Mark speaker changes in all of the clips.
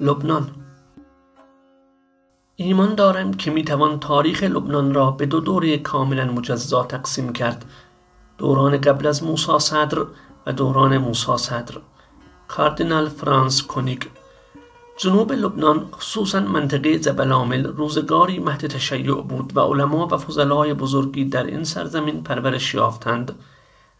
Speaker 1: لبنان. ایمان دارم که می‌توان تاریخ لبنان را به دو دوره کاملا مجزا تقسیم کرد. دوران قبل از موسا صدر و دوران موسا صدر. کاردینال فرانس کونیگ جنوب لبنان خصوصا منطقه زبلامل روزگاری مهد تشیع بود و علما و فضلای بزرگی در این سرزمین پرورش یافتند.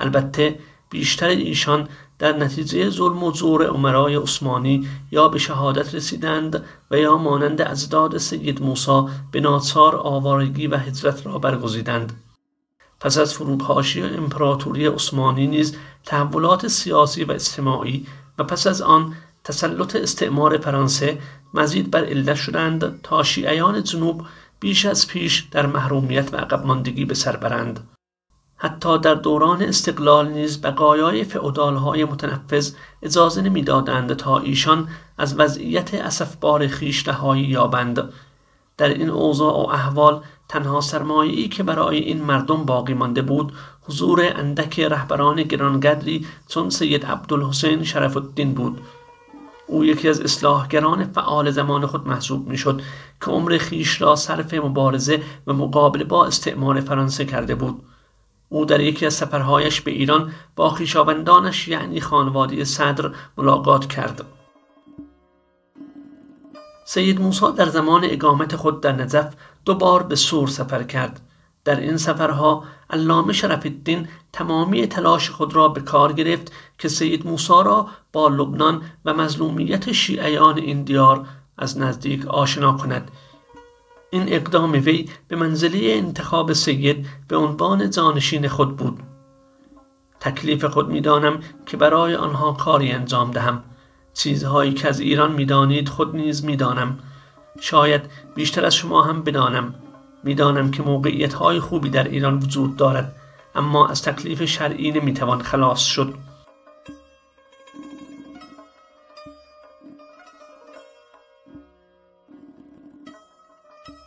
Speaker 1: البته بیشتر ایشان در نتیجه ظلم و زور عمرای عثمانی یا به شهادت رسیدند و یا مانند ازداد سید موسا به ناچار آوارگی و هجرت را برگزیدند. پس از فروپاشی امپراتوری عثمانی نیز تحولات سیاسی و اجتماعی و پس از آن تسلط استعمار فرانسه مزید بر علت شدند تا شیعیان جنوب بیش از پیش در محرومیت و عقب ماندگی به سر برند. حتی در دوران استقلال نیز بقایای فئودالهای متنفذ اجازه نمی‌دادند تا ایشان از وضعیت اسفبار خیش رهایی یابند. در این اوضاع و احوال تنها سرمایه‌ای که برای این مردم باقی مانده بود حضور اندک رهبران گرانقدری چون سید عبدالحسین شرف الدین بود. او یکی از اصلاحگران فعال زمان خود محسوب می‌شد که عمر خیش را صرف مبارزه و مقابله با استعمار فرانسه کرده بود. او در یکی از سفرهایش به ایران با خویشاوندانش یعنی خانواده صدر ملاقات کرد. سید موسی در زمان اقامت خود در نجف دو بار به سور سفر کرد. در این سفرها علامه شرف الدین تمامی تلاش خود را به کار گرفت که سید موسی را با لبنان و مظلومیت شیعیان این دیار از نزدیک آشنا کند. این اقدام وی به منزله انتخاب سید به عنوان جانشین خود بود. تکلیف خود می‌دانم که برای آنها کاری انجام دهم. چیزهایی که از ایران می‌دانید خود نیز می‌دانم. شاید بیشتر از شما هم بدانم. می‌دانم که موقعیت های خوبی در ایران وجود دارد اما از تکلیف شرعی نمی‌توان خلاص شد.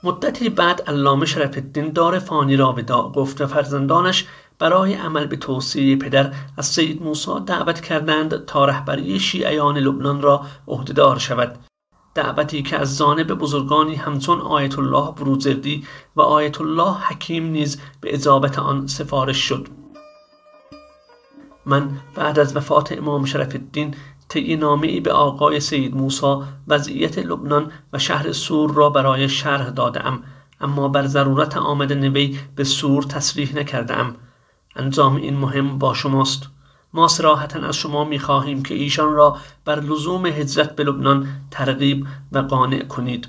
Speaker 1: مدتی بعد علامه شرف الدین دار فانی را وداع گفت و فرزندانش برای عمل به توصیه پدر از سید موسی دعوت کردند تا رهبری شیعیان لبنان را عهدهدار شود. دعوتی که از جانب بزرگانی همچون آیت الله بروزردی و آیت الله حکیم نیز به اجابت آن سفارش شد. من بعد از وفات امام شرف الدین طی نامه به آقای سید موسا وضعیت لبنان و شهر سور را برای شرح دادم اما بر ضرورت آمدن وی به سور تصریح نکردم انجام این مهم با شماست. ما سراحتا از شما می خواهیم که ایشان را بر لزوم هجرت به لبنان ترغیب و قانع کنید.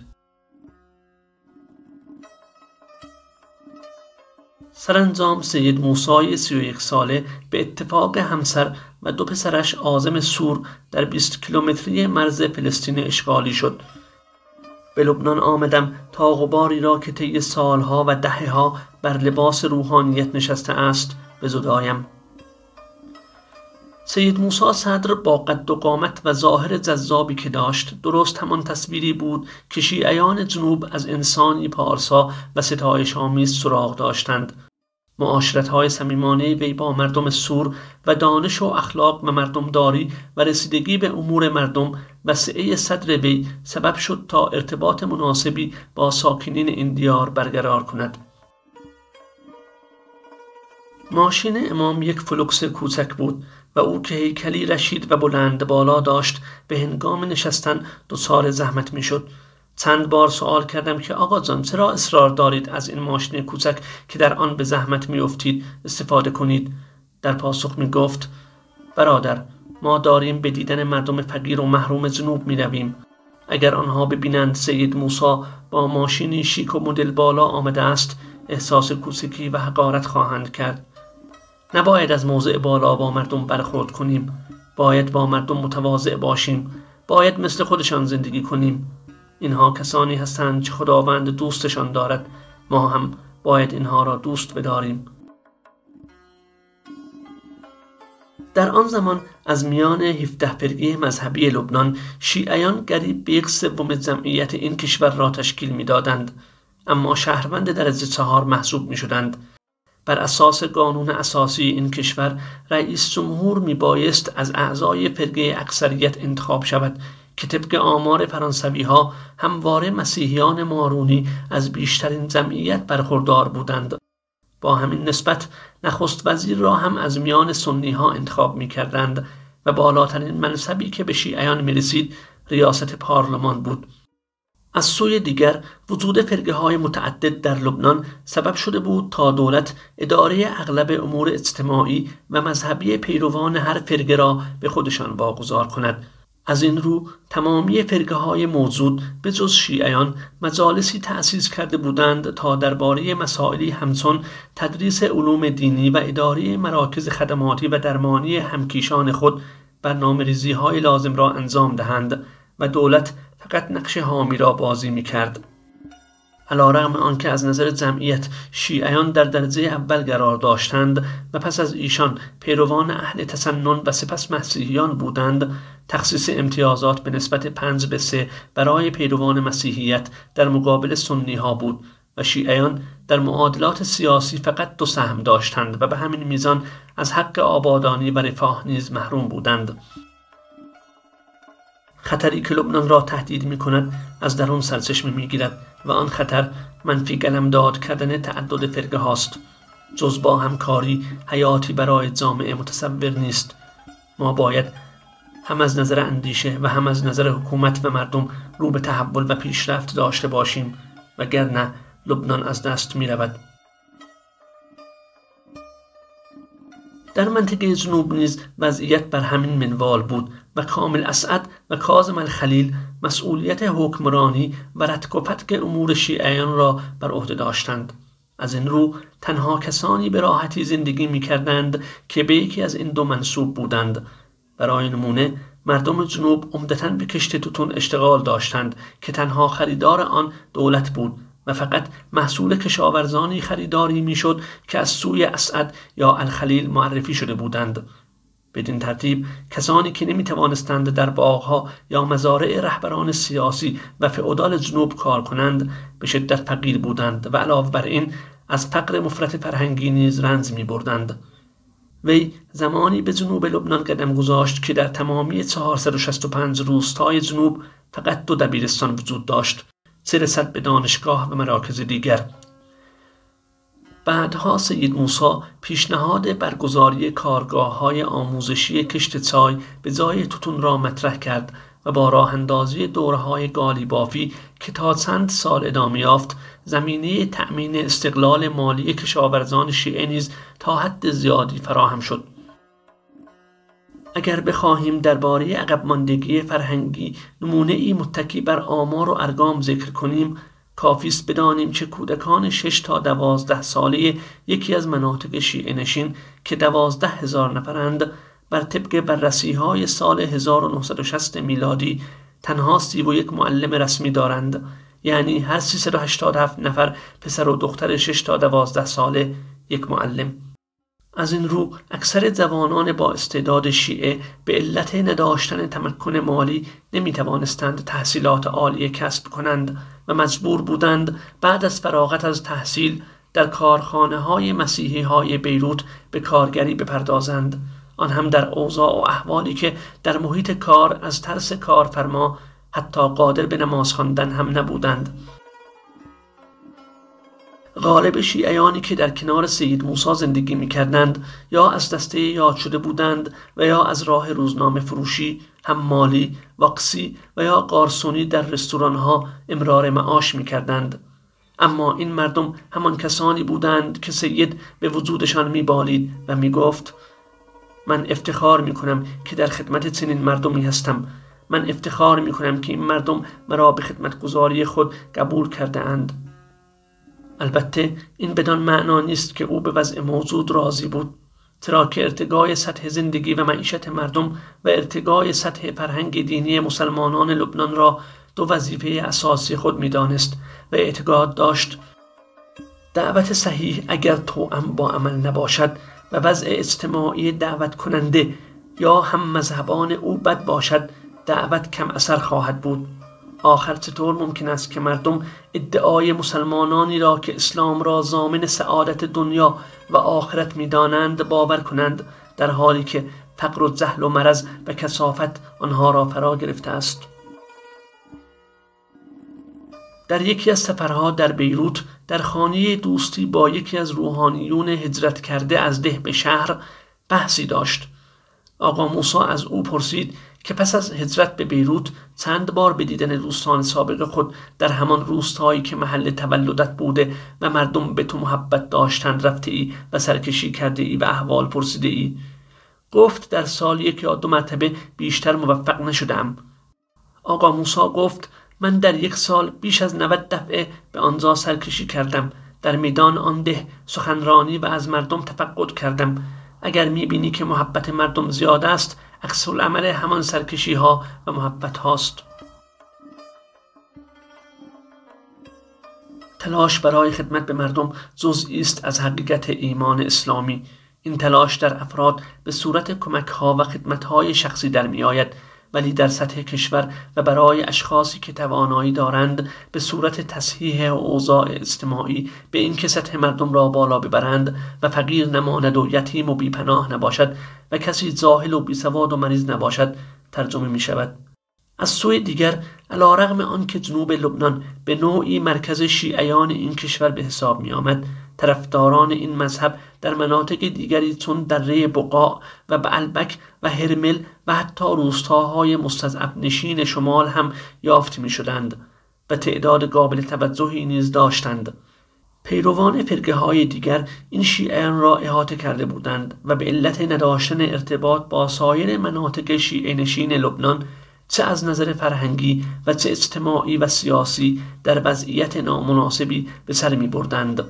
Speaker 1: سرانجام سید موسای سی و یک ساله به اتفاق همسر و دو پسرش آزم سور در 20 کیلومتری مرز فلسطین اشغالی شد. به لبنان آمدم تا غباری را که طی سالها و دهها بر لباس روحانیت نشسته است به زدایم سید موسی صدر با قد و قامت و ظاهر جذابی که داشت درست همان تصویری بود که شیعیان جنوب از انسانی پارسا و ستایش آمیز سراغ داشتند. معاشرت های سمیمانه وی با مردم سور و دانش و اخلاق و مردمداری و رسیدگی به امور مردم و سعه صدر وی سبب شد تا ارتباط مناسبی با ساکنین این دیار برقرار کند. ماشین امام یک فولکس کوچک بود و او که هیکلی رشید و بلند بالا داشت به هنگام نشستن دچار زحمت می‌شد. چند بار سوال کردم که آقا جان چرا اصرار دارید از این ماشین کوچک که در آن به زحمت میافتید استفاده کنید؟ در پاسخ می گفت برادر ما داریم به دیدن مردم فقیر و محروم جنوب می رویم. اگر آنها ببینند سید موسا با ماشینی شیک و مدل بالا آمده است احساس کوچکی و حقارت خواهند کرد. نباید از موضع بالا با مردم برخورد کنیم. باید با مردم متواضع باشیم. باید مثل خودشان زندگی کنیم. اینها کسانی هستند که خداوند دوستشان دارد. ما هم باید اینها را دوست بداریم. در آن زمان از میان 17 فرقه مذهبی لبنان شیعیان قریب به یک سوم جمعیت این کشور را تشکیل می‌دادند. اما شهروند درجه چهار محسوب می شدند بر اساس قانون اساسی این کشور رئیس جمهور می بایست از اعضای فرقه اکثریت انتخاب شود. که طبق آمار فرانسوی ها همواره مسیحیان مارونی از بیشترین جمعیت برخوردار بودند. با همین نسبت نخست وزیر را هم از میان سنی ها انتخاب می کردند و بالاترین منصبی که به شیعیان می رسید ریاست پارلمان بود. از سوی دیگر وجود فرقه های متعدد در لبنان سبب شده بود تا دولت اداره اغلب امور اجتماعی و مذهبی پیروان هر فرقه را به خودشان واگذار کند. از این رو تمامی فرقه های موجود به جز شیعیان مجالسی تأسیس کرده بودند تا درباره مسائلی همچون تدریس علوم دینی و اداره مراکز خدماتی و درمانی همکیشان خود برنامه ریزی های لازم را انجام دهند و دولت فقط نقش حامی را بازی می کرد. علا رغم آنکه از نظر جمعیت شیعیان در درجه اول قرار داشتند و پس از ایشان پیروان اهل تسنن و سپس مسیحیان بودند تخصیص امتیازات به نسبت پنج به سه برای پیروان مسیحیت در مقابل سنی ها بود و شیعیان در معادلات سیاسی فقط دو سهم داشتند و به همین میزان از حق آبادانی و رفاه نیز محروم بودند. خطری که لبنان را تهدید می کند از درون سرچشمه می گیرد و آن خطر منفی داد کردن تعدد فرقه هاست. جز با همکاری حیاتی برای جامعه متصور نیست. ما باید هم از نظر اندیشه و هم از نظر حکومت و مردم رو به تحول و پیشرفت داشته باشیم وگرنه لبنان از دست می رود. در منطقه جنوب نیز وضعیت بر همین منوال بود. و کامل اسعد و کازم الخلیل مسئولیت حکمرانی و رتک و امور شیعیان را بر عهده داشتند. از این رو تنها کسانی به راحتی زندگی می کردند که به یکی از این دو منصوب بودند. برای نمونه مردم جنوب عمدتا به کشت توتون اشتغال داشتند که تنها خریدار آن دولت بود و فقط محصول کشاورزانی خریداری می‌شد که از سوی اسعد یا الخلیل معرفی شده بودند. بدین ترتیب کسانی که نمی توانستند در باغها یا مزارع رهبران سیاسی و فعودال جنوب کار کنند به شدت فقیر بودند و علاوه بر این از فقر مفرت فرهنگی نیز رنج می بردند. وی زمانی به جنوب لبنان قدم گذاشت که در تمامی 465 روستای جنوب فقط دو دبیرستان وجود داشت سه به دانشگاه و مراکز دیگر بعدها سید موسا پیشنهاد برگزاری کارگاه های آموزشی کشت چای به جای توتون را مطرح کرد و با راه اندازی دوره های گالی بافی که تا چند سال ادامه یافت زمینه تأمین استقلال مالی کشاورزان شیعه نیز تا حد زیادی فراهم شد. اگر بخواهیم درباره عقب ماندگی فرهنگی نمونه ای متکی بر آمار و ارگام ذکر کنیم کافیست بدانیم که کودکان شش تا دوازده ساله یکی از مناطق شیعه نشین که دوازده هزار نفرند بر طبق بررسی های سال 1960 میلادی تنها سی و یک معلم رسمی دارند. یعنی هر 387 نفر پسر و دختر 6 تا 12 ساله یک معلم. از این رو اکثر جوانان با استعداد شیعه به علت نداشتن تمکن مالی نمی توانستند تحصیلات عالیه کسب کنند و مجبور بودند بعد از فراغت از تحصیل در کارخانه های مسیحی های بیروت به کارگری بپردازند. آن هم در اوضاع و احوالی که در محیط کار از ترس کارفرما حتی قادر به نماز خواندن هم نبودند. غالب شیعیانی که در کنار سید موسی زندگی می کردند یا از دسته یاد شده بودند و یا از راه روزنامه فروشی مالی، واقسی و یا قارسونی در رستوران ها امرار معاش می کردند. اما این مردم همان کسانی بودند که سید به وجودشان می بالید و می گفت من افتخار می کنم که در خدمت چنین مردمی هستم من افتخار می کنم که این مردم مرا به خدمت گذاری خود قبول کرده اند البته این بدان معنا نیست که او به وضع موجود راضی بود. چرا که ارتقای سطح زندگی و معیشت مردم و ارتقای سطح فرهنگ دینی مسلمانان لبنان را دو وظیفه اساسی خود می‌دانست و اعتقاد داشت دعوت صحیح اگر توأم با عمل نباشد و وضع اجتماعی دعوت کننده یا هم مذهبان او بد باشد دعوت کم اثر خواهد بود. آخر چطور ممکن است که مردم ادعای مسلمانانی را که اسلام را زامن سعادت دنیا و آخرت می‌دانند باور کنند در حالی که فقر و زهل و مرض و کسافت آنها را فرا گرفته است. در یکی از سفرها در بیروت در خانه دوستی با یکی از روحانیون هجرت کرده از ده به شهر بحثی داشت. آقا موسا از او پرسید که پس از هجرت به بیروت چند بار به دیدن دوستان سابق خود در همان روستایی که محل تولدت بوده و مردم به تو محبت داشتند رفته ای و سرکشی کرده ای و احوال پرسیده ای؟ گفت در سال یک یا دو مرتبه بیشتر موفق نشدم. آقا موسا گفت من در یک سال بیش از 90 دفعه به آنجا سرکشی کردم. در میدان آن ده سخنرانی و از مردم تفقد کردم. اگر می‌بینی که محبت مردم زیاد است عکس العمل همان سرکشی ها و محبت هاست. تلاش برای خدمت به مردم جزئی است از حقیقت ایمان اسلامی. این تلاش در افراد به صورت کمک ها و خدمت های شخصی در می آید ولی در سطح کشور و برای اشخاصی که توانایی دارند به صورت تصحیح اوضاع اجتماعی به اینکه سطح مردم را بالا ببرند و فقیر نماند و یتیم و بیپناه نباشد و کسی زاهل و بیسواد و مریض نباشد ترجمه می شود از سوی دیگر علا رغم آنکه جنوب لبنان به نوعی مرکز شیعیان این کشور به حساب می آمد طرفداران این مذهب در مناطق دیگری چون دره بقاع و بعلبک و هرمل و حتی روستاهای مستضعف نشین شمال هم یافت می شدند و تعداد قابل توجهی نیز داشتند پیروان فرقه های دیگر این شیعیان را احاطه کرده بودند و به علت نداشتن ارتباط با سایر مناطق شیعه نشین لبنان چه از نظر فرهنگی و چه اجتماعی و سیاسی در وضعیت نامناسبی به سر می بردند.